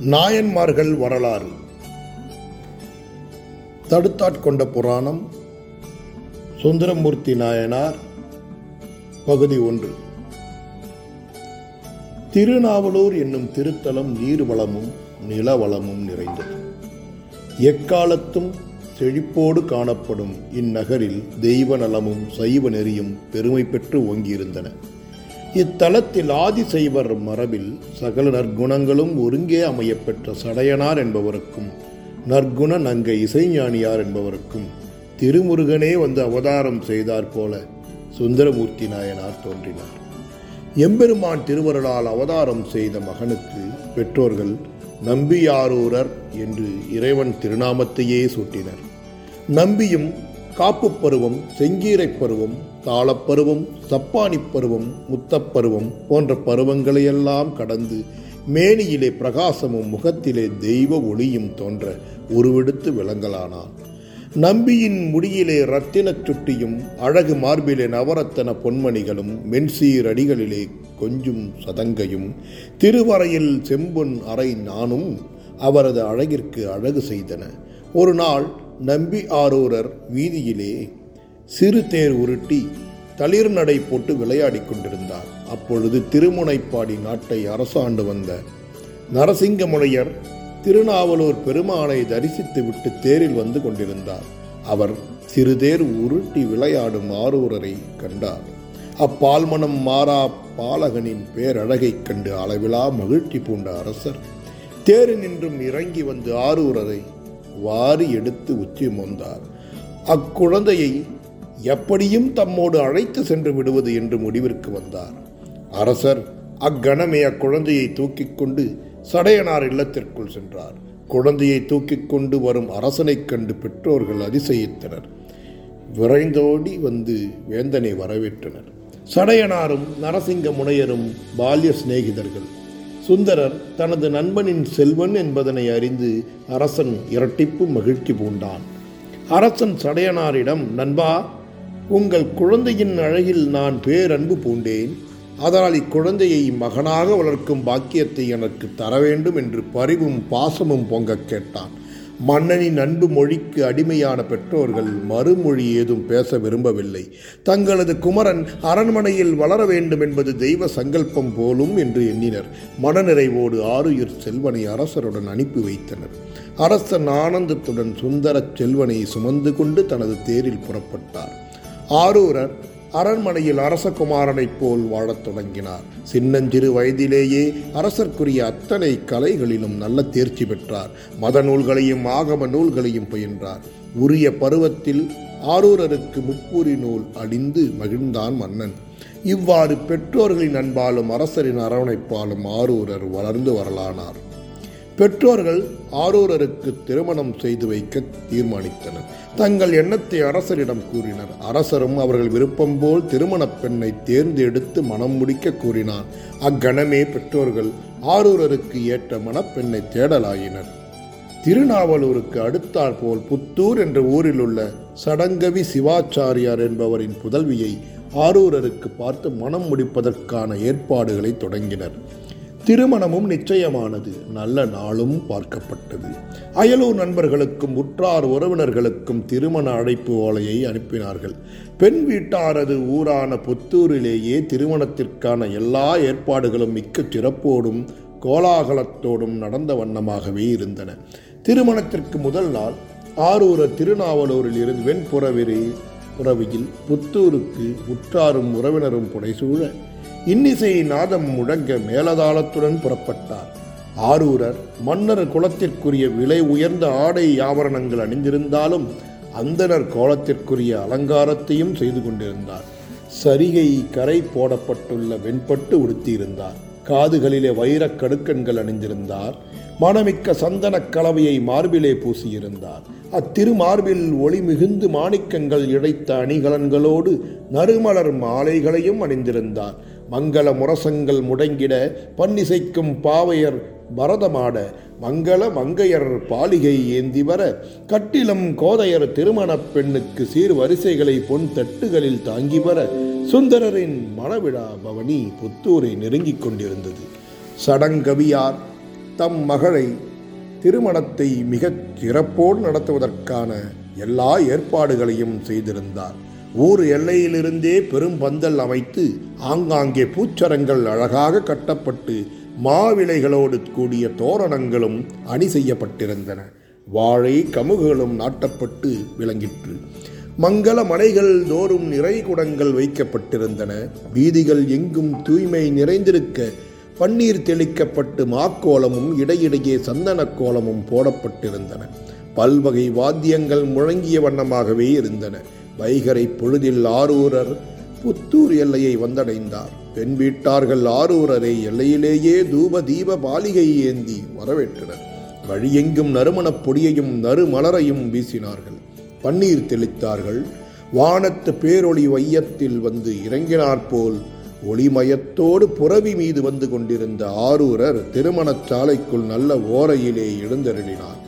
நாயன்மார்கள் வரலாறு. தடுத்தாட்கொண்ட புராணம் சுந்தரமூர்த்தி நாயனார் பகுதி ஒன்று. திருநாவலூர் என்னும் திருத்தலம் நீர்வளமும் நிலவளமும் நிறைந்தது. எக்காலத்தும் செழிப்போடு காணப்படும் இந்நகரில் தெய்வ நலமும் சைவ நெறியும் பெருமை பெற்று ஓங்கியிருந்தன. இத்தலத்தில் ஆதிசைவர் மரபில் சகல நற்குணங்களும் ஒருங்கே அமையப்பெற்ற சடையனார் என்பவருக்கும் நற்குண நங்கை இசைஞானியார் என்பவருக்கும் திருமுருகனே வந்து அவதாரம் செய்தார் போல சுந்தரமூர்த்தி நாயனார் தோன்றினார். எம்பெருமான் திருவருளால் அவதாரம் செய்த மகனுக்கு பெற்றோர்கள் நம்பியாரூரர் என்று இறைவன் திருநாமத்தையே சூட்டினர். நம்பியும் காப்புப் பருவம் செங்கீரைப் பருவம் தாளப்பருவம் சப்பானிப் பருவம் முத்தப்பருவம் போன்ற பருவங்களையெல்லாம் கடந்து மேனியிலே பிரகாசமும் முகத்திலே தெய்வ ஒளியும் தோன்ற உருவெடுத்து விளங்கலானான். நம்பியின் முடியிலே ரத்தினச் சுட்டியும் அழகு மார்பிலே நவரத்தன பொன்மணிகளும் மென்சீர் அடிகளிலே கொஞ்சும் சதங்கையும் திருவரையில் செம்பொன் அறை நானும் அவரது அழகிற்கு அழகு செய்தன. ஒரு நாள் நம்பி ஆரூரர் வீதியிலே சிறு தேர் உருட்டி தளிர் நடை போட்டு விளையாடிக் கொண்டிருந்தார். அப்பொழுது திருமுனைப்பாடி நாட்டை அரசாண்டு வந்த நரசிங்கமுனையர் திருநாவலூர் பெருமானை தரிசித்துவிட்டு தேரில் வந்து கொண்டிருந்தார். அவர் சிறுதேர் உருட்டி விளையாடும் ஆரூரரை கண்டார். அப்பால்மனம் மாறா பாலகனின் பேரழகைக் கண்டு அளவிலா மகிழ்ச்சி பூண்ட அரசர். தேரினின்றும் இறங்கி வந்து ஆரூரரை வாரி எடுத்து உச்சி மோந்தார். அக்குழந்தையை எப்படியும் தம்மோடு அழைத்து சென்று விடுவது என்று முடிவிற்கு வந்தார். அரசர் அக்கணமே அக்குழந்தையை தூக்கிக் கொண்டு சடையனார் இல்லத்திற்குள் சென்றார். குழந்தையை தூக்கிக் கொண்டு வரும் அரசனைக் கண்டு பெற்றோர்கள் அதிசயித்தனர். விரைந்தோடி வந்து வேந்தனை வரவேற்றனர். சடையனாரும் நரசிங்க முனையரும் பால்ய சிநேகிதர்கள் சுந்தரர் தனது நண்பனின் செல்வன் என்பதனை அறிந்து அரசன் இரட்டிப்பு மகிழ்ச்சி பூண்டான். அரசன் சடையனாரிடம் நண்பா உங்கள் குழந்தையின் அழகில் நான் பேரன்பு பூண்டேன். அதனால் இக்குழந்தையை மகனாக வளர்க்கும் பாக்கியத்தை எனக்கு தர வேண்டும் என்று பரிவும் பாசமும் பொங்க கேட்டான். மன்னனின் அன்பு மொழிக்கு அடிமையான பெற்றோர்கள் மறுமொழி ஏதும் பேச விரும்பவில்லை. தங்களது குமரன் அரண்மனையில் வளர வேண்டும் என்பது தெய்வ சங்கல்பம் போலும் என்று எண்ணினர். மனநிறைவோடு ஆறுயிர் செல்வனை அரசருடன் அனுப்பி வைத்தனர். அரசன் ஆனந்தத்துடன் சுந்தரச் செல்வனை சுமந்து கொண்டு தனது தேரில் புறப்பட்டார். ஆரூரர் அரண்மனையில் அரசகுமாரனைப் போல் வாழத் தொடங்கினார். சின்னஞ்சிறு வயதிலேயே அரசர்க்குரிய அத்தனை கலைகளிலும் நல்ல தேர்ச்சி பெற்றார். மத நூல்களையும் ஆகம நூல்களையும் பயின்றார். உரிய பருவத்தில் ஆரூரருக்கு முப்பூரி நூல் அடிந்து மகிழ்ந்தான் மன்னன். இவ்வாறு பெற்றோர்களின் அன்பாலும் அரசரின் அரவணைப்பாலும் ஆரூரர் வளர்ந்து வரலானார். பெற்றோர்கள் ஆரூரருக்கு திருமணம் செய்து வைக்க தீர்மானித்தனர். தங்கள் எண்ணத்தை அரசரிடம் கூறினர். அரசரும் அவர்கள் விருப்பம் போல் திருமணப் பெண்ணை தேர்ந்தெடுத்து மனம் முடிக்க கூறினார். அக்கணமே பெற்றோர்கள் ஆரூரருக்கு ஏற்ற மணப்பெண்ணை தேடலாயினர். திருநாவலூருக்கு அடுத்தாற் போல் புத்தூர் என்ற ஊரில் உள்ள சடங்கவி சிவாச்சாரியார் என்பவரின் புதல்வியை ஆரூரருக்கு பார்த்து மனம் முடிப்பதற்கான ஏற்பாடுகளை தொடங்கினர். திருமணமும் நிச்சயமானது. நல்ல நாளும் பார்க்கப்பட்டது. அயலூர் நண்பர்களுக்கும் உற்றார் உறவினர்களுக்கும் திருமண அழைப்பு ஓலையை அனுப்பினார்கள். பெண் வீட்டாரது ஊரான புத்தூரிலேயே திருமணத்திற்கான எல்லா ஏற்பாடுகளும் மிக்க சிறப்போடும் கோலாகலத்தோடும் நடந்த வண்ணமாகவே இருந்தன. திருமணத்திற்கு முதல் நாள் ஆரூர திருநாவலூரில் இருந்து வெண்புறவிரி புறவியில் புத்தூருக்கு உற்றாரும் உறவினரும் புடைசூழ இன்னிசை நாதம் முழங்க மேலதாளத்துடன் புறப்பட்டார். ஆரூரர் மன்னர் குலத்திற்குரிய விலை உயர்ந்த ஆடை ஆபரணங்கள் அணிந்திருந்தாலும் அந்தனர் கோலத்திற்குரிய அலங்காரத்தையும் செய்து கொண்டிருந்தார். சரிகை கரை போடப்பட்டுள்ள வெண்பட்டு உடுத்தியிருந்தார். காதுகளிலே வைரக் கடுக்கண்கள் அணிந்திருந்தார். மணமிக்க சந்தனக் கலவையை மார்பிலே பூசியிருந்தார். அத்திருமார்பில் ஒளி மிகுந்து மாணிக்கங்கள் இழைத்த அணிகலன்களோடு நறுமலர் மாலைகளையும் அணிந்திருந்தார். மங்கள முரசங்கள் முடங்கிட பன்னிசைக்கும் பாவையர் பரதமாட மங்கள மங்கையர் பாலிகை ஏந்தி வர கட்டிலம் கோதையர் திருமணப் பெண்ணுக்கு சீர் வரிசைகளை பொன் தட்டுகளில் தாங்கி வர சுந்தரரின் மணவிழா பவனி புத்தூரை நெருங்கிக் கொண்டிருந்தது. சடங்கவியார் தம் மகளை திருமணத்தை மிகச் சிறப்போடு நடத்துவதற்கான எல்லா ஏற்பாடுகளையும் செய்திருந்தார். ஊர் எல்லையிலிருந்தே பெரும் பந்தல் அமைத்து ஆங்காங்கே பூச்சரங்கள் அழகாக கட்டப்பட்டு மாவிளைகளோடு கூடிய தோரணங்களும் அணி செய்யப்பட்டிருந்தன. வாழை கமுகுகளும் நாட்டப்பட்டு விளங்கிற்று. மங்கள மனைகள் தோறும் நிறை குடங்கள் வைக்கப்பட்டிருந்தன. வீதிகள் எங்கும் தூய்மை நிறைந்திருக்க பன்னீர் தெளிக்கப்பட்டு மாக்கோலமும் இடையிடையே சந்தனக் கோலமும் போடப்பட்டிருந்தன. பல்வகை வாத்தியங்கள் முழங்கிய வண்ணமாகவே இருந்தன. வைகரை பொழுதில் ஆரூரர் புத்தூர் எல்லையை வந்தடைந்தார். பெண் வீட்டார்கள் ஆரூரரை எல்லையிலேயே தூப தீப பாலிகை ஏந்தி வரவேற்றனர். வழியெங்கும் நறுமணப் பொடியையும் நறுமலரையும் வீசினார்கள். பன்னீர் தெளித்தார்கள். வானத்து பேரொளி வையத்தில் வந்து இறங்கினாற்போல் ஒளிமயத்தோடு புறவி மீது வந்து கொண்டிருந்த ஆரூரர் திருமணச் சாலைக்குள் நல்ல ஓரையிலே எழுந்தருளினார்.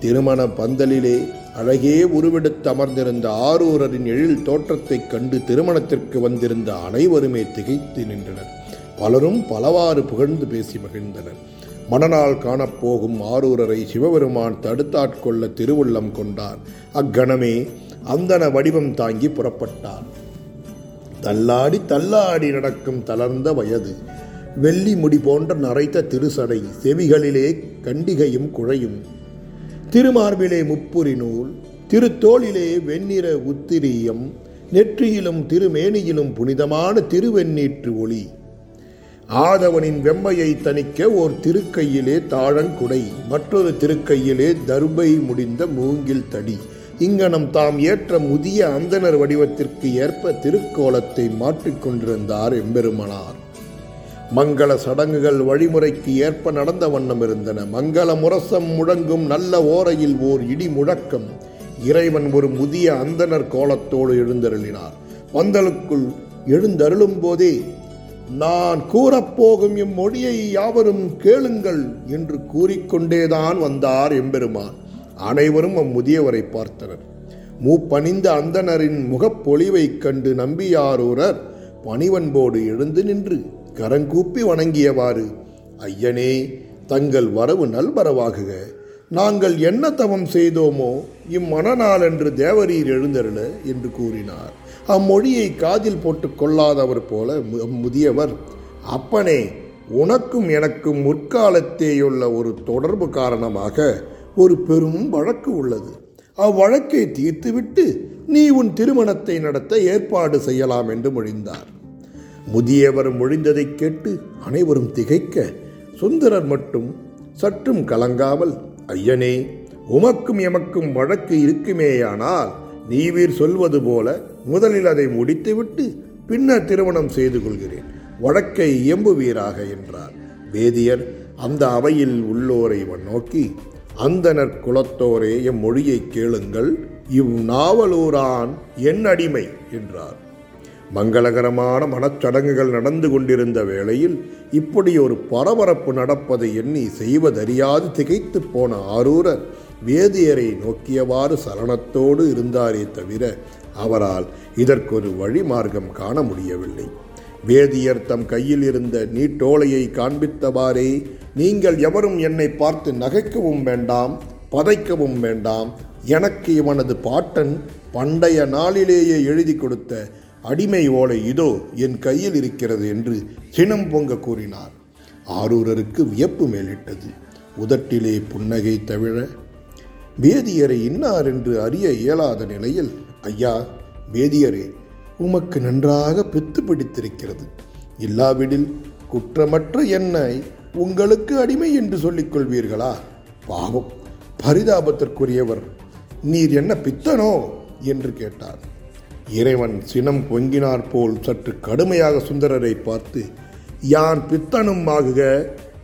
திருமண பந்தலிலே அழகே உருவெடுத்து அமர்ந்திருந்த ஆரூரரின் எழில் தோற்றத்தைக் கண்டு திருமணத்திற்கு வந்திருந்த அனைவருமே திகைத்து நின்றனர். பலரும் பலவாறு புகழ்ந்து பேசி மகிழ்ந்தனர். மணநாள் காணப்போகும் ஆரூரரை சிவபெருமான் தடுத்தாட்கொள்ள திருவுள்ளம் கொண்டார். அக்கணமே அந்தன வடிவம் தாங்கி புறப்பட்டார். தள்ளாடி தள்ளாடி நடக்கும் தளர்ந்த வயது வெள்ளி முடி போன்ற நரைத்த திருசடை செவிகளிலே கண்டிகையும் குழையும் திருமார்பிலே முப்புரி நூல் திருத்தோளிலே வெண்ணிற உத்திரியம் நெற்றியிலும் திருமேனியிலும் புனிதமான திருவெண்ணீற்று ஒளி. ஆதவனின் வெம்மையை தணிக்க ஓர் திருக்கையிலே தாழங்குடை மற்றொரு திருக்கையிலே தர்பை முடிந்த மூங்கில் தடி. இங்கனம் தாம் ஏற்ற முதிய அந்தனர் வடிவத்திற்கு ஏற்ப திருக்கோலத்தை மாற்றிக்கொண்டிருந்தார் எம்பெருமனார். மங்கள சடங்குகள் வழிமுறைக்கு ஏற்ப நடந்த வண்ணம் இருந்தன. மங்கள முரசம் முழங்கும் நல்ல ஓரையில் ஓர் இடி முழக்கம். இறைவன் ஒரு முதிய அந்தனர் கோலத்தோடு எழுந்தருளினார். பந்தலுக்குள் எழுந்தருளும் போதே நான் கூறப்போகும் இம்மொழியை யாவரும் கேளுங்கள் என்று கூறிக்கொண்டேதான் வந்தார் எம்பெருமான். அனைவரும் அம்முதியவரை பார்த்தனர். மூப்பணிந்த அந்தனரின் முகப்பொலிவைக் கண்டு நம்பியாரூரர் பணிவன்போடு எழுந்து நின்று கரங்கூப்பி வணங்கியவாறு ஐயனே தங்கள் வரவு நல்வரவாகுக. நாங்கள் என்ன தவம் செய்தோமோ இம்மனநாளென்று தேவரீர் எழுந்தருள என்று கூறினார். அம்மொழியை காதில் போட்டு கொள்ளாதவர் போல மு- முதியவர் அப்பனே உனக்கும் எனக்கும் முற்காலத்தேயுள்ள ஒரு தொடர்பு காரணமாக ஒரு பெரும் வழக்கு உள்ளது. அவ்வழக்கை தீர்த்துவிட்டு நீ உன் திருமணத்தை நடத்த ஏற்பாடு செய்யலாம் என்று மொழிந்தார். முதியவர் மொழிந்ததை கேட்டு அனைவரும் திகைக்க சுந்தரர் மட்டும் சற்றும் கலங்காமல் ஐயனே உமக்கும் எமக்கும் வழக்கு இருக்குமேயானால் நீவீர் சொல்வது போல முதலில் அதை முடித்துவிட்டு பின்னர் திருமணம் செய்து கொள்கிறேன். வழக்கை இயம்புவீராக என்றார். வேதியர் அந்த அவையில் உள்ளோரை நோக்கி அந்தனர் குலத்தோரே எம் மொழியை கேளுங்கள். இவ் நாவலூரான் என் அடிமை என்றார். மங்களகரமான மனச்சடங்குகள் நடந்து கொண்டிருந்த வேளையில் இப்படி ஒரு பரபரப்பு நடப்பதை எண்ணி செய்வதறியாது திகைத்துப் போன ஆரூரர். வேதியரை நோக்கியவாறு சலனத்தோடு இருந்தாரே தவிர அவரால் இதற்கொரு வழிமார்க்கம் காண முடியவில்லை. வேதியர் தம் கையில் இருந்த நீட்டோலையை காண்பித்தவாறே நீங்கள் எவரும் என்னை பார்த்து நகைக்கவும் வேண்டாம் பதைக்கவும் வேண்டாம் எனக்கு இவனது பாட்டன் பண்டைய நாளிலேயே எழுதி கொடுத்த அடிமை ஓலை இதோ என் கையில் இருக்கிறது என்று சினம் பொங்க கூறினார். ஆரூரருக்கு வியப்பு மேலிட்டது. உதட்டிலே புன்னகை தவிர வேதியரை இன்னார் என்று அறிய இயலாத நிலையில் ஐயா வேதியரே உமக்கு நன்றாக பித்து பிடித்திருக்கிறது. இல்லாவிடில் குற்றமற்ற என்னை உங்களுக்கு அடிமை என்று சொல்லிக் கொள்வீர்களா பாவம் பரிதாபத்திற்குரியவர். நீர் என்ன பித்தனோ? என்று கேட்டார். இறைவன் சினம் பொங்கினார் போல் சற்று கடுமையாக சுந்தரரை பார்த்து யான் பித்தனும் ஆகுக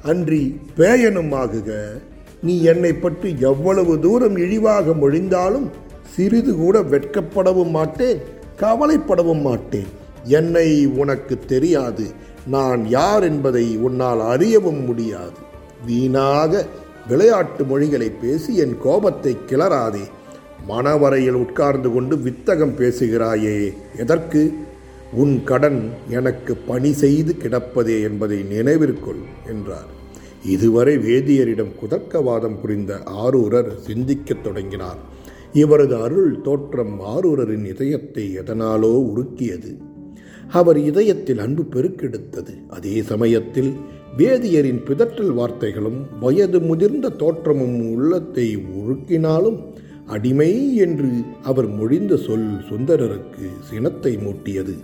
அன்றி பேயனும் ஆகுக. நீ என்னை பற்றி எவ்வளவு தூரம் இழிவாக மொழிந்தாலும் சிறிது கூட வெட்கப்படவும் மாட்டேன் கவலைப்படவும் மாட்டேன். என்னை உனக்கு தெரியாது. நான் யார் என்பதை உன்னால் அறியவும் முடியாது. வீணாக விளையாட்டு மொழிகளை பேசி என் கோபத்தை கிளறாதே. மணவரையில் உட்கார்ந்து கொண்டு வித்தகம் பேசுகிறாயே எதற்கு? உன் கடன் எனக்கு பணி செய்து கிடப்பதே என்பதை நினைவிற்கொள் என்றார். இதுவரை வேதியரிடம் குதர்க்கவாதம் புரிந்த ஆரூரர் சிந்திக்கத் தொடங்கினார். இவரது அருள் தோற்றம் ஆரூரரின் இதயத்தை எதனாலோ உருக்கியது. அவர் இதயத்தில் அன்பு பெருக்கெடுத்தது. அதே சமயத்தில் வேதியரின் பிதற்றல் வார்த்தைகளும் வயது முதிர்ந்த தோற்றமும் உள்ளத்தை உருக்கினாலும் அடிமை என்று அவர் மொழிந்த சொல் சுந்தரருக்கு சினத்தை மூட்டியது.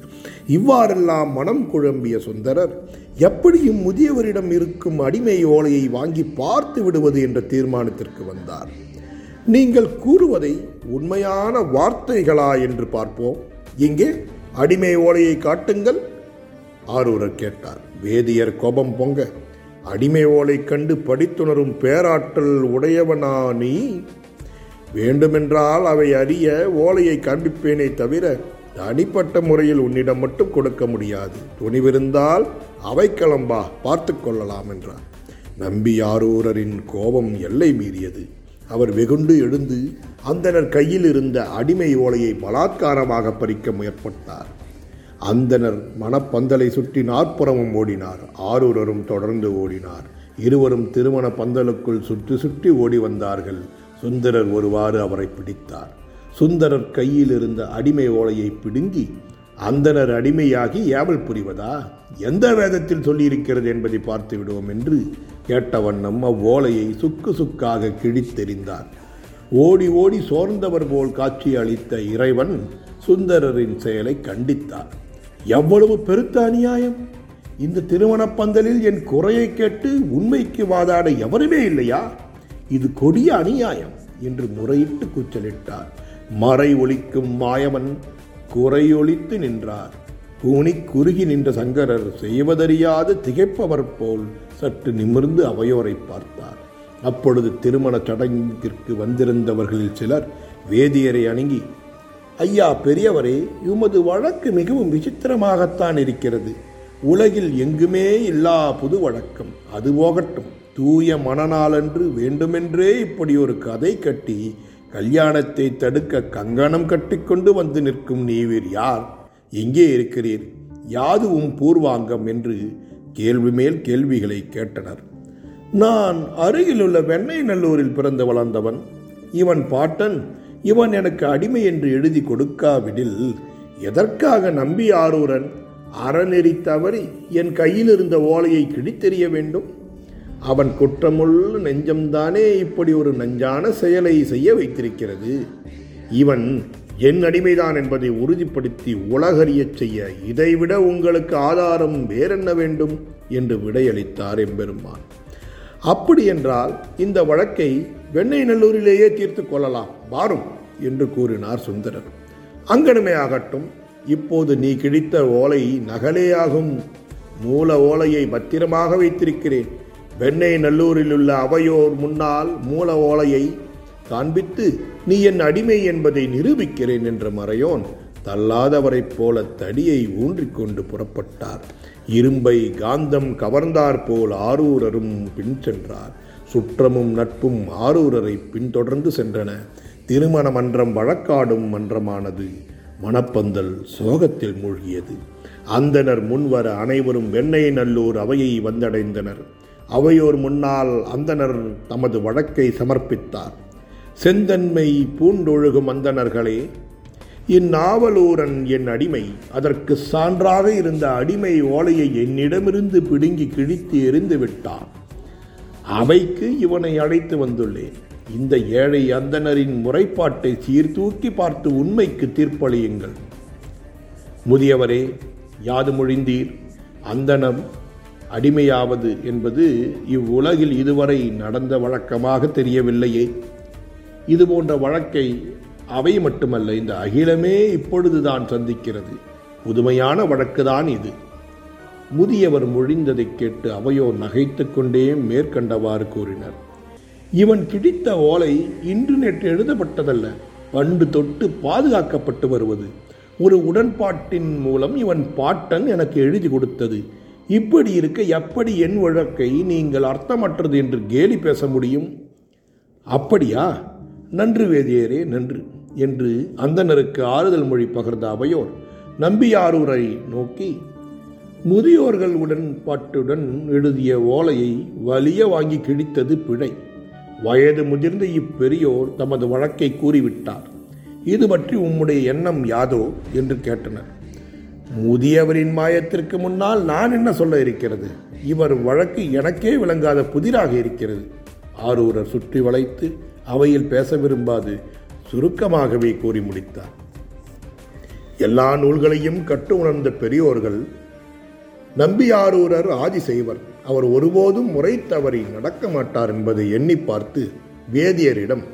இவ்வாறெல்லாம் மனம் குழம்பிய சுந்தரர் எப்படியும் முதியவரிடம் இருக்கும் அடிமை ஓலையை வாங்கி பார்த்து விடுவது என்ற தீர்மானத்திற்கு வந்தார். நீங்கள் கூறுவதை உண்மையான வார்த்தைகளா என்று பார்ப்போம். இங்கே அடிமை ஓலையை காட்டுங்கள் ஆரூரர் கேட்டார். வேதியர் கோபம் பொங்க. அடிமை ஓலை கண்டு படித்துணரும் பேராற்றல் உடையவனா நீ? வேண்டுமென்றால் அவை அறிய ஓலையை காண்பிப்பேனே தவிர தனிப்பட்ட முறையில் உன்னிடம் மட்டும் கொடுக்க முடியாது. துணிவிருந்தால் அவை கிளம்பா பார்த்து கொள்ளலாம் என்றார். நம்பியாரூரரின் கோபம் எல்லை மீறியது. அவர் வெகுண்டு எழுந்து அந்தனர் கையில் இருந்த அடிமை ஓலையை பலாத்காரமாக பறிக்க முயற்பட்டார். அந்தனர் மணப்பந்தலை சுற்றி நாற்புறமும் ஓடினார். ஆரூரரும் தொடர்ந்து ஓடினார். இருவரும் திருமண பந்தலுக்குள் சுற்றி சுற்றி ஓடி வந்தார்கள். சுந்தரர் ஒருவாறு அவரை பிடித்தார். சுந்தரர் கையில் இருந்த அடிமை ஓலையை பிடுங்கி அந்தனர் அடிமையாகி ஏவல் புரிவதா? எந்த வேதத்தில் சொல்லியிருக்கிறது என்பதை பார்த்து விடுவோம் என்று கேட்ட வண்ணம் அவ்வோலையை சுக்கு சுக்காக கிழித்தெறிந்தார் ஓடி ஓடி சோர்ந்தவர் போல் காட்சி அளித்த இறைவன் சுந்தரரின் செயலை கண்டித்தார் எவ்வளவு பெருத்த அநியாயம்! இந்த திருமணப் பந்தலில் என் குறையை கேட்டு உண்மைக்கு வாதாட எவருமே இல்லையா? இது கொடிய அநியாயம் என்று முறையிட்டு கூச்சலிட்டார். மறை ஒலிக்கும் மாயவன் குறையொழித்து நின்றார். கூனி குறுகி நின்ற சங்கரர் செய்வதறியாது திகைப்பவர் போல் சற்று நிமிர்ந்து அவையோரை பார்த்தார். அப்பொழுது திருமண சடங்கிற்கு வந்திருந்தவர்களில் சிலர் வேதியரை அணுகி ஐயா பெரியவரே உமது வழக்கு மிகவும் விசித்திரமாகத்தான் இருக்கிறது. உலகில் எங்குமே இல்லா புது வழக்கம். அது போகட்டும். தூய மனநாளன்று வேண்டுமென்றே இப்படி ஒரு கதை கட்டி கல்யாணத்தை தடுக்க கங்கணம் கட்டிக்கொண்டு வந்து நிற்கும் நீவீர் யார்? எங்கே இருக்கிறீர்? யாதுவும் பூர்வாங்கம்? என்று கேள்வி மேல் கேள்விகளை கேட்டனர். நான் அருகிலுள்ள வெண்ணை நல்லூரில் பிறந்து வளர்ந்தவன். இவன் பாட்டன் இவன் எனக்கு அடிமை என்று எழுதி கொடுக்காவிடில் எதற்காக நம்பி ஆரூரன்? அறநெறி தவறி என் கையில் இருந்த ஓலையை கிழித்தெறிய வேண்டும். அவன் குற்றமுள்ள நெஞ்சம்தானே இப்படி ஒரு நஞ்சான செயலை செய்ய வைத்திருக்கிறது? இவன் என் அடிமைதான் என்பதை உறுதிப்படுத்தி உலகறியச் செய்ய இதைவிட உங்களுக்கு ஆதாரம் வேறென்ன வேண்டும்? என்று விடையளித்தார் எம்பெருமான். அப்படி என்றால் இந்த வழக்கை வெண்ணை நல்லூரிலேயே தீர்த்து கொள்ளலாம். வாரும் என்று கூறினார் சுந்தரர். அங்கனமே ஆகட்டும். இப்போது நீ கிழித்த ஓலை நகலேயாகும் மூல ஓலையை பத்திரமாக வைத்திருக்கிறேன். வெண்ணெய் நல்லூரில் உள்ள அவையோர் முன்னால் மூல ஓலையை காண்பித்து நீ என் அடிமை என்பதை நிரூபிக்கிறேன் என்ற மறையோன் தள்ளாதவரைப் போல தடியை ஊன்றிக்கொண்டு புறப்பட்டார். இரும்பை காந்தம் கவர்ந்தார் போல் ஆரூரரும் பின் சென்றார். சுற்றமும் நட்பும் ஆரூரரை பின்தொடர்ந்து சென்றன. திருமண மன்றம் வழக்காடும் மன்றமானது மணப்பந்தல் சோகத்தில் மூழ்கியது. அந்தனர் முன்வர அனைவரும் வெண்ணெய் நல்லூர் அவையை வந்தடைந்தனர். அவையோர் முன்னால் அந்தனர் தமது வழக்கை சமர்ப்பித்தார். செந்தன்மை பூண்டொழுகும் அந்தணர்களே இந்நாவலூரன் என் அடிமை அதற்கு சான்றாக இருந்த அடிமை ஓலையை என்னிடமிருந்து பிடுங்கி கிழித்து எறிந்து விட்டான். அவைக்கு இவனை அழைத்து வந்துள்ளேன். இந்த ஏழை அந்தணரின் முறைப்பாட்டை சீர்தூக்கி பார்த்து உண்மைக்கு தீர்ப்பளியுங்கள். முதியவரே யாது மொழிந்தீர்? அந்தணம் அடிமையாவது என்பது இவ்வுலகில் இதுவரை நடந்த வழக்கமாக தெரியவில்லையே. இது போன்ற வழக்கை அவை மட்டுமல்ல இந்த அகிலமே இப்பொழுதுதான் சந்திக்கிறது. புதுமையான வழக்குதான் இது. முதியவர் மொழிந்ததைக் கேட்டு அவையோ நகைத்து கொண்டே மேற்கண்டவாறு கூறினர். இவன் கிடித்த ஓலை இன்று நேற்று எழுதப்பட்டதல்ல பண்டு தொட்டு பாதுகாக்கப்பட்டு வருவது. ஒரு உடன்பாட்டின் மூலம் இவன் பாட்டன் எனக்கு எழுதி கொடுத்தது. இப்படி இருக்க எப்படி என் வழக்கை நீங்கள் அர்த்தமற்றது என்று கேலி பேச முடியும்? அப்படியா? நன்று வேதியரே நன்று என்று அந்தனருக்கு ஆறுதல் மொழி பகிர்ந்த அவையோர் நம்பியாரூரை நோக்கி முதியோர்கள் உடன்பாட்டுடன் எழுதிய ஓலையை வலிய வாங்கி கிழித்தது பிழை. வயது முதிர்ந்த இப்பெரியோர் தமது வழக்கை கூறிவிட்டார். இது பற்றி உம்முடைய எண்ணம் யாதோ? என்று கேட்டனர். முதியவரின் மாயத்திற்கு முன்னால் நான் என்ன சொல்ல இருக்கிறது? இவர் வழக்கு எனக்கே விளங்காத புதிராக இருக்கிறது. ஆரூரர் சுற்றி வளைத்து அவையில் பேச விரும்பாது சுருக்கமாகவே கூறி முடித்தார். எல்லா நூல்களையும் கட்டு உணர்ந்த பெரியோர்கள் நம்பியாரூரர் ஆதி செய்வர் அவர் ஒருபோதும் முறை தவறி நடக்க மாட்டார் என்பதை எண்ணி பார்த்து வேதியரிடம்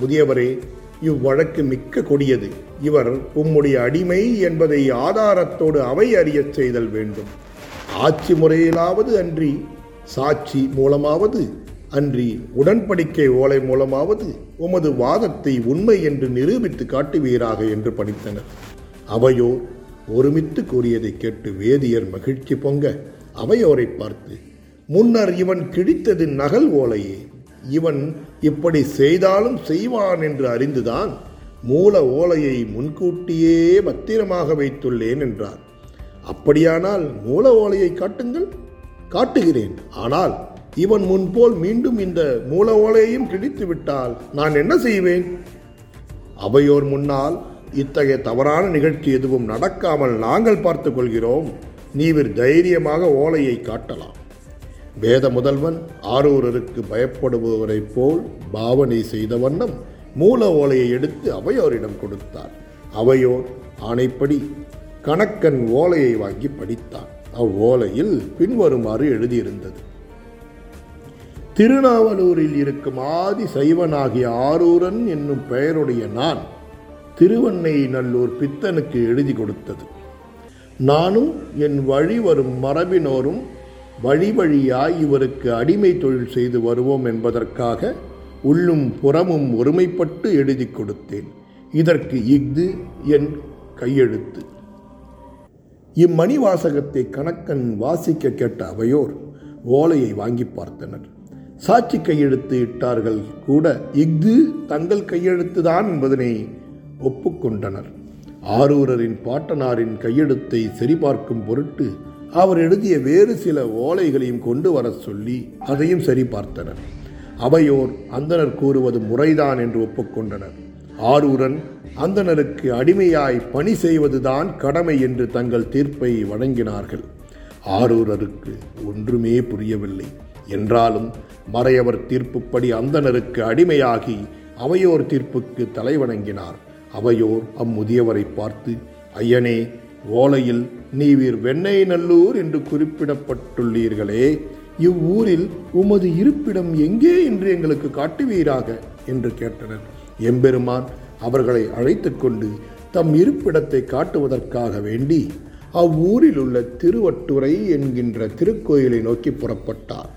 முதியவரே இவ்வழக்கு மிக்க கொடியது. இவர் உம்முடைய அடிமை என்பதை ஆதாரத்தோடு அவை அறியச் செய்தல் வேண்டும். ஆட்சி முறையிலாவது அன்றி சாட்சி மூலமாவது அன்றி உடன்படிக்கை ஓலை மூலமாவது உமது வாதத்தை உண்மை என்று நிரூபித்து காட்டுவீராக என்று படித்தனர் அவையோ ஒருமித்து கூறியதை கேட்டு வேதியர் மகிழ்ச்சி பொங்க அவையோரை பார்த்து முன்னர் இவன் கிழித்தது நகல் ஓலையே இவன் இப்படி செய்தாலும் செய்வான் என்று அறிந்துதான் மூல ஓலையை முன்கூட்டியே பத்திரமாக வைத்துள்ளேன் என்றார். அப்படியானால் மூல ஓலையை காட்டுங்கள் காட்டுகிறேன். ஆனால் இவன் முன்போல் மீண்டும் இந்த மூல ஓலையையும் கிழித்து விட்டால் நான் என்ன செய்வேன்? அவையோர் முன்னால் இத்தகைய தவறான நிகழ்ச்சி எதுவும் நடக்காமல் நாங்கள் பார்த்துக் கொள்கிறோம். நீவிர் தைரியமாக ஓலையை காட்டலாம். வேத முதல்வன் ஆரூரருக்கு பயப்படுபவரைப் போல் பாவனை செய்த வண்ணம் மூல ஓலையை எடுத்து அவையோரிடம் கொடுத்தார். அவையோர் ஆணைப்படி கணக்கன் ஓலையை வாங்கி படித்தான். அவ்வோலையில் பின்வருமாறு எழுதியிருந்தது. திருநாவலூரில் இருக்கும் ஆதி சைவனாகிய ஆரூரன் என்னும் பெயருடைய நான் திருவண்ணை நல்லூர் பித்தனுக்கு எழுதி கொடுத்தது. நானும் என் வழி வரும் மரபினோரும் வழி வழியாய் இவருக்கு அடிமை தொழில் செய்து வருவோம் என்பதற்காக உள்ளும் புறமும் ஒருமைப்பட்டு எழுதி கொடுத்தேன். இதற்கு இஃது என் கையெழுத்து. இம்மணி வாசகத்தை கணக்கன் வாசிக்க கேட்ட அவையோர் ஓலையை வாங்கி பார்த்தனர். சாட்சி கையெழுத்து இட்டார்கள் கூட இஃது தங்கள் கையெழுத்துதான் என்பதனை ஒப்புக்கொண்டனர் ஆரூரரின் பாட்டனாரின் கையெழுத்தை சரிபார்க்கும் பொருட்டு அவர் எழுதிய வேறு சில ஓலைகளையும் கொண்டு வர சொல்லி அதையும் சரிபார்த்தனர் அவையோர் அந்தனர் கூறுவது முறைதான் என்று ஒப்புக்கொண்டனர். ஆரூரன் அந்தணருக்கு அடிமையாய் பணி செய்வதுதான் கடமை என்று தங்கள் தீர்ப்பை வழங்கினார்கள். ஆரூரருக்கு ஒன்றுமே புரியவில்லை. என்றாலும் மறையவர் தீர்ப்புப்படி அந்தணருக்கு அடிமையாகி அவையோர் தீர்ப்புக்கு தலைவணங்கினார். அவையோர் அம்முதியவரை பார்த்து ஐயனே ஓலையில் நீவீர் வெண்ணெய் நல்லூர் என்று குறிப்பிடப்பட்டுள்ளீர்களே இவ்வூரில் உமது இருப்பிடம் எங்கே என்று எங்களுக்கு காட்டுவீராக என்று கேட்டனர். எம்பெருமான் அவர்களை அழைத்து கொண்டு தம் இருப்பிடத்தை காட்டுவதற்காக வேண்டி அவ்வூரில் உள்ள திருவட்டுரை என்கின்ற திருக்கோயிலை நோக்கி புறப்பட்டார்.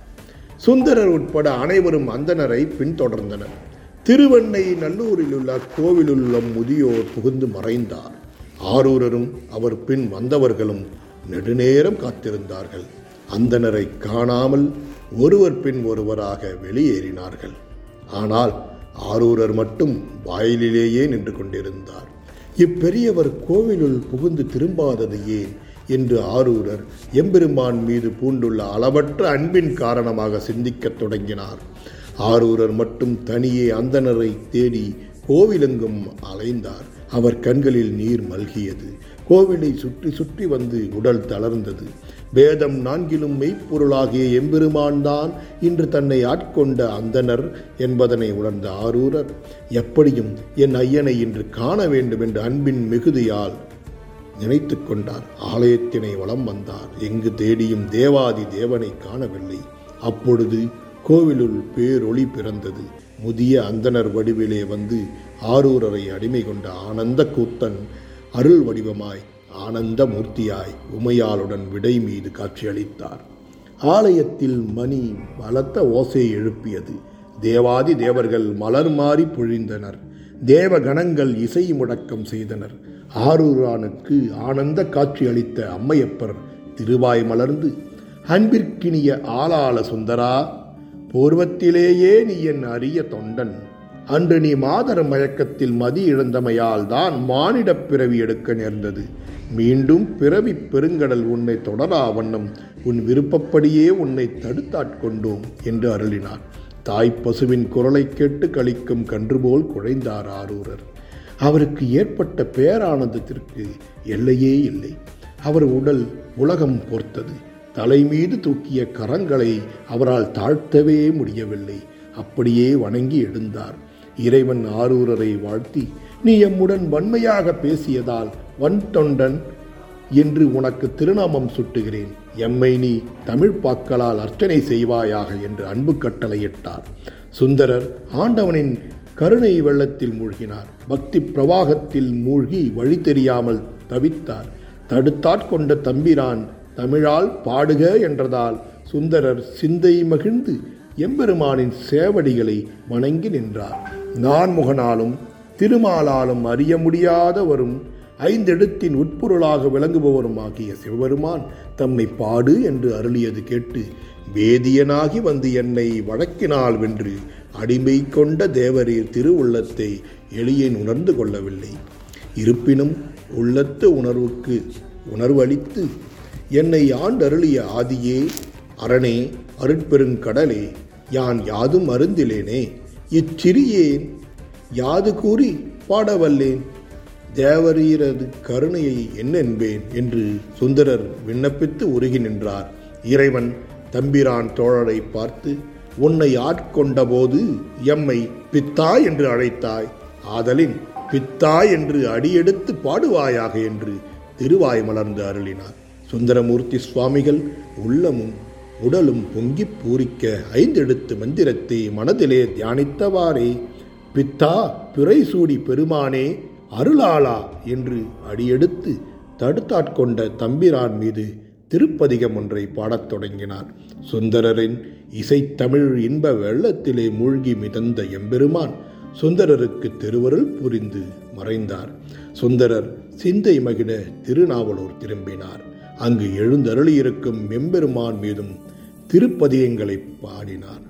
சுந்தரர் உட்பட அனைவரும் அந்தனரை பின்தொடர்ந்தனர். திருவெண்ணை நல்லூரில் உள்ள கோவிலுள்ள முதியோர் புகுந்து மறைந்தார். ஆரூரரும் அவர் பின் வந்தவர்களும் நெடுநேரம் காத்திருந்தார்கள். அந்தனரை காணாமல் ஒருவர் பின் ஒருவராக வெளியேறினார்கள். ஆனால் ஆரூரர் மட்டும் வாயிலிலேயே நின்று கொண்டிருந்தார். இப்பெரியவர் கோவிலுள் புகுந்து திரும்பாதது ஏன்? என்று ஆரூரர் எம்பெருமான் மீது பூண்டுள்ள அளவற்ற அன்பின் காரணமாக சிந்திக்கத் தொடங்கினார். ஆரூரர் மட்டும் தனியே அந்தனரை தேடி கோவிலெங்கும் அலைந்தார். அவர் கண்களில் நீர் மல்கியது. கோவிலை சுற்றி சுற்றி வந்து உடல் தளர்ந்தது. வேதம் நான்கிலும் மெய்ப்பொருளாகிய எம்பெருமான் தான் இன்று தன்னை ஆட்கொண்ட அந்தனர் என்பதனை உணர்ந்த ஆரூரர் எப்படியும் என் ஐயனை இன்று காண வேண்டும் என்று அன்பின் மிகுதியால் நினைத்து கொண்டார். ஆலயத்தினை வளம் வந்தார். எங்கு தேடியும் தேவாதி தேவனை காணவில்லை. அப்பொழுது கோவிலுள் பேரொளி பிறந்தது. முதிய அந்தனர் வடிவிலே வந்து ஆரூரரை அடிமை கொண்ட ஆனந்த கூத்தன் அருள் வடிவமாய் ஆனந்த மூர்த்தியாய் உமையாளுடன் விடை மீது காட்சியளித்தார். ஆலயத்தில் மணி பலத்த ஓசை எழுப்பியது. தேவாதி தேவர்கள் மலர் மாறி பொழிந்தனர். தேவ கணங்கள் இசை முடக்கம் செய்தனர். ஆரூரானுக்கு ஆனந்த காட்சி அளித்த அம்மையப்பர் திருவாய் மலர்ந்து அன்பிற்கினிய ஆளாள சுந்தரா பூர்வத்திலேயே நீ என் அரிய தொண்டன். அன்று நீ மாதரம் மயக்கத்தில் மதி இழந்தமையால் தான் மானிடப் பிறவி எடுக்க நேர்ந்தது. மீண்டும் பிறவி பெருங்கடல் உன்னை தொடரா வண்ணம். உன் விருப்பப்படியே உன்னை தடுத்தாட்கொண்டோம் என்று அருளினார். தாய் பசுவின் குரலை கேட்டு கழிக்கும் கன்றுபோல் குழைந்தார் ஆரூரர். அவருக்கு ஏற்பட்ட பேரானந்தத்திற்கு எல்லையே இல்லை. அவர் உடல் உலகம் பொறுத்தது தலைமீது தூக்கிய கரங்களை அவரால் தாழ்த்தவே முடியவில்லை. அப்படியே வணங்கி எழுந்தார். இறைவன் ஆரூரரை வாழ்த்தி நீ எம்முடன் வன்மையாக பேசியதால் வன் தொண்டன் என்று உனக்கு திருநாமம் சுட்டுகிறேன். எம்மை நீ தமிழ் பாக்களால் அர்ச்சனை செய்வாயாக என்று அன்பு கட்டளையிட்டார். சுந்தரர் ஆண்டவனின் கருணை வெள்ளத்தில் மூழ்கினார். பக்தி பிரவாகத்தில் மூழ்கி வழி தெரியாமல் தவித்தார். தடுத்தாட்கொண்ட தம்பிரான் தமிழால் பாடுக என்றதால் சுந்தரர் சிந்தை மகிழ்ந்து எம்பெருமானின் சேவடிகளை வணங்கி நின்றார். நான்முகனாலும் திருமாலாலும் அறிய முடியாதவரும் ஐந்தெழுத்தின் உட்பொருளாக விளங்குபவருமாகிய சிவபெருமான் தம்மை பாடு என்று அருளியது கேட்டு வேதியனாகி வந்து என்னை வழக்கினால் வென்று அடிமை கொண்ட தேவரீர் திருவுள்ளத்தை எளியேன் உணர்ந்து கொள்ளவில்லை. இருப்பினும் உள்ளத்து உணர்வுக்கு உணர்வளித்து என்னை ஆண்டருளிய ஆதியே அரணே அருட்பெருங்கடலே யான் யாதும் அருந்திலேனே. இச்சிறியேன் யாது கூறி பாடவல்லேன். தேவரீரது கருணையை என்னென்பேன் என்று சுந்தரர் விண்ணப்பித்து உருகி நின்றார். இறைவன் தம்பிரான் தோழரை பார்த்து உன்னை ஆட்கொண்டபோது எம்மை பித்தா என்று அழைத்தாய். ஆதலின் பித்தா என்று அடியெடுத்து பாடுவாயாக என்று திருவாய் மலர்ந்து அருளினார். சுந்தரமூர்த்தி சுவாமிகள் உள்ளமும் உடலும் பொங்கி பூரிக்க ஐந்தெழுத்து மந்திரத்தை மனதிலே தியானித்தவாறே பித்தா பிறைசூடி பெருமானே அருளாளா என்று அடியெடுத்து தடுத்தாட்கொண்ட தம்பிரான் மீது திருப்பதிகம் ஒன்றை பாடத் தொடங்கினார். சுந்தரரின் இசைத்தமிழ் இன்ப வெள்ளத்திலே மூழ்கி மிதந்த எம்பெருமான் சுந்தரருக்கு திருவருள் புரிந்து மறைந்தார். சுந்தரர் சிந்தை மகிழ திருநாவலூர் திரும்பினார். அங்கு எழுந்தருளியிருக்கும் எம்பெருமான் மீதும் திருப்பதியங்களை பாடினார்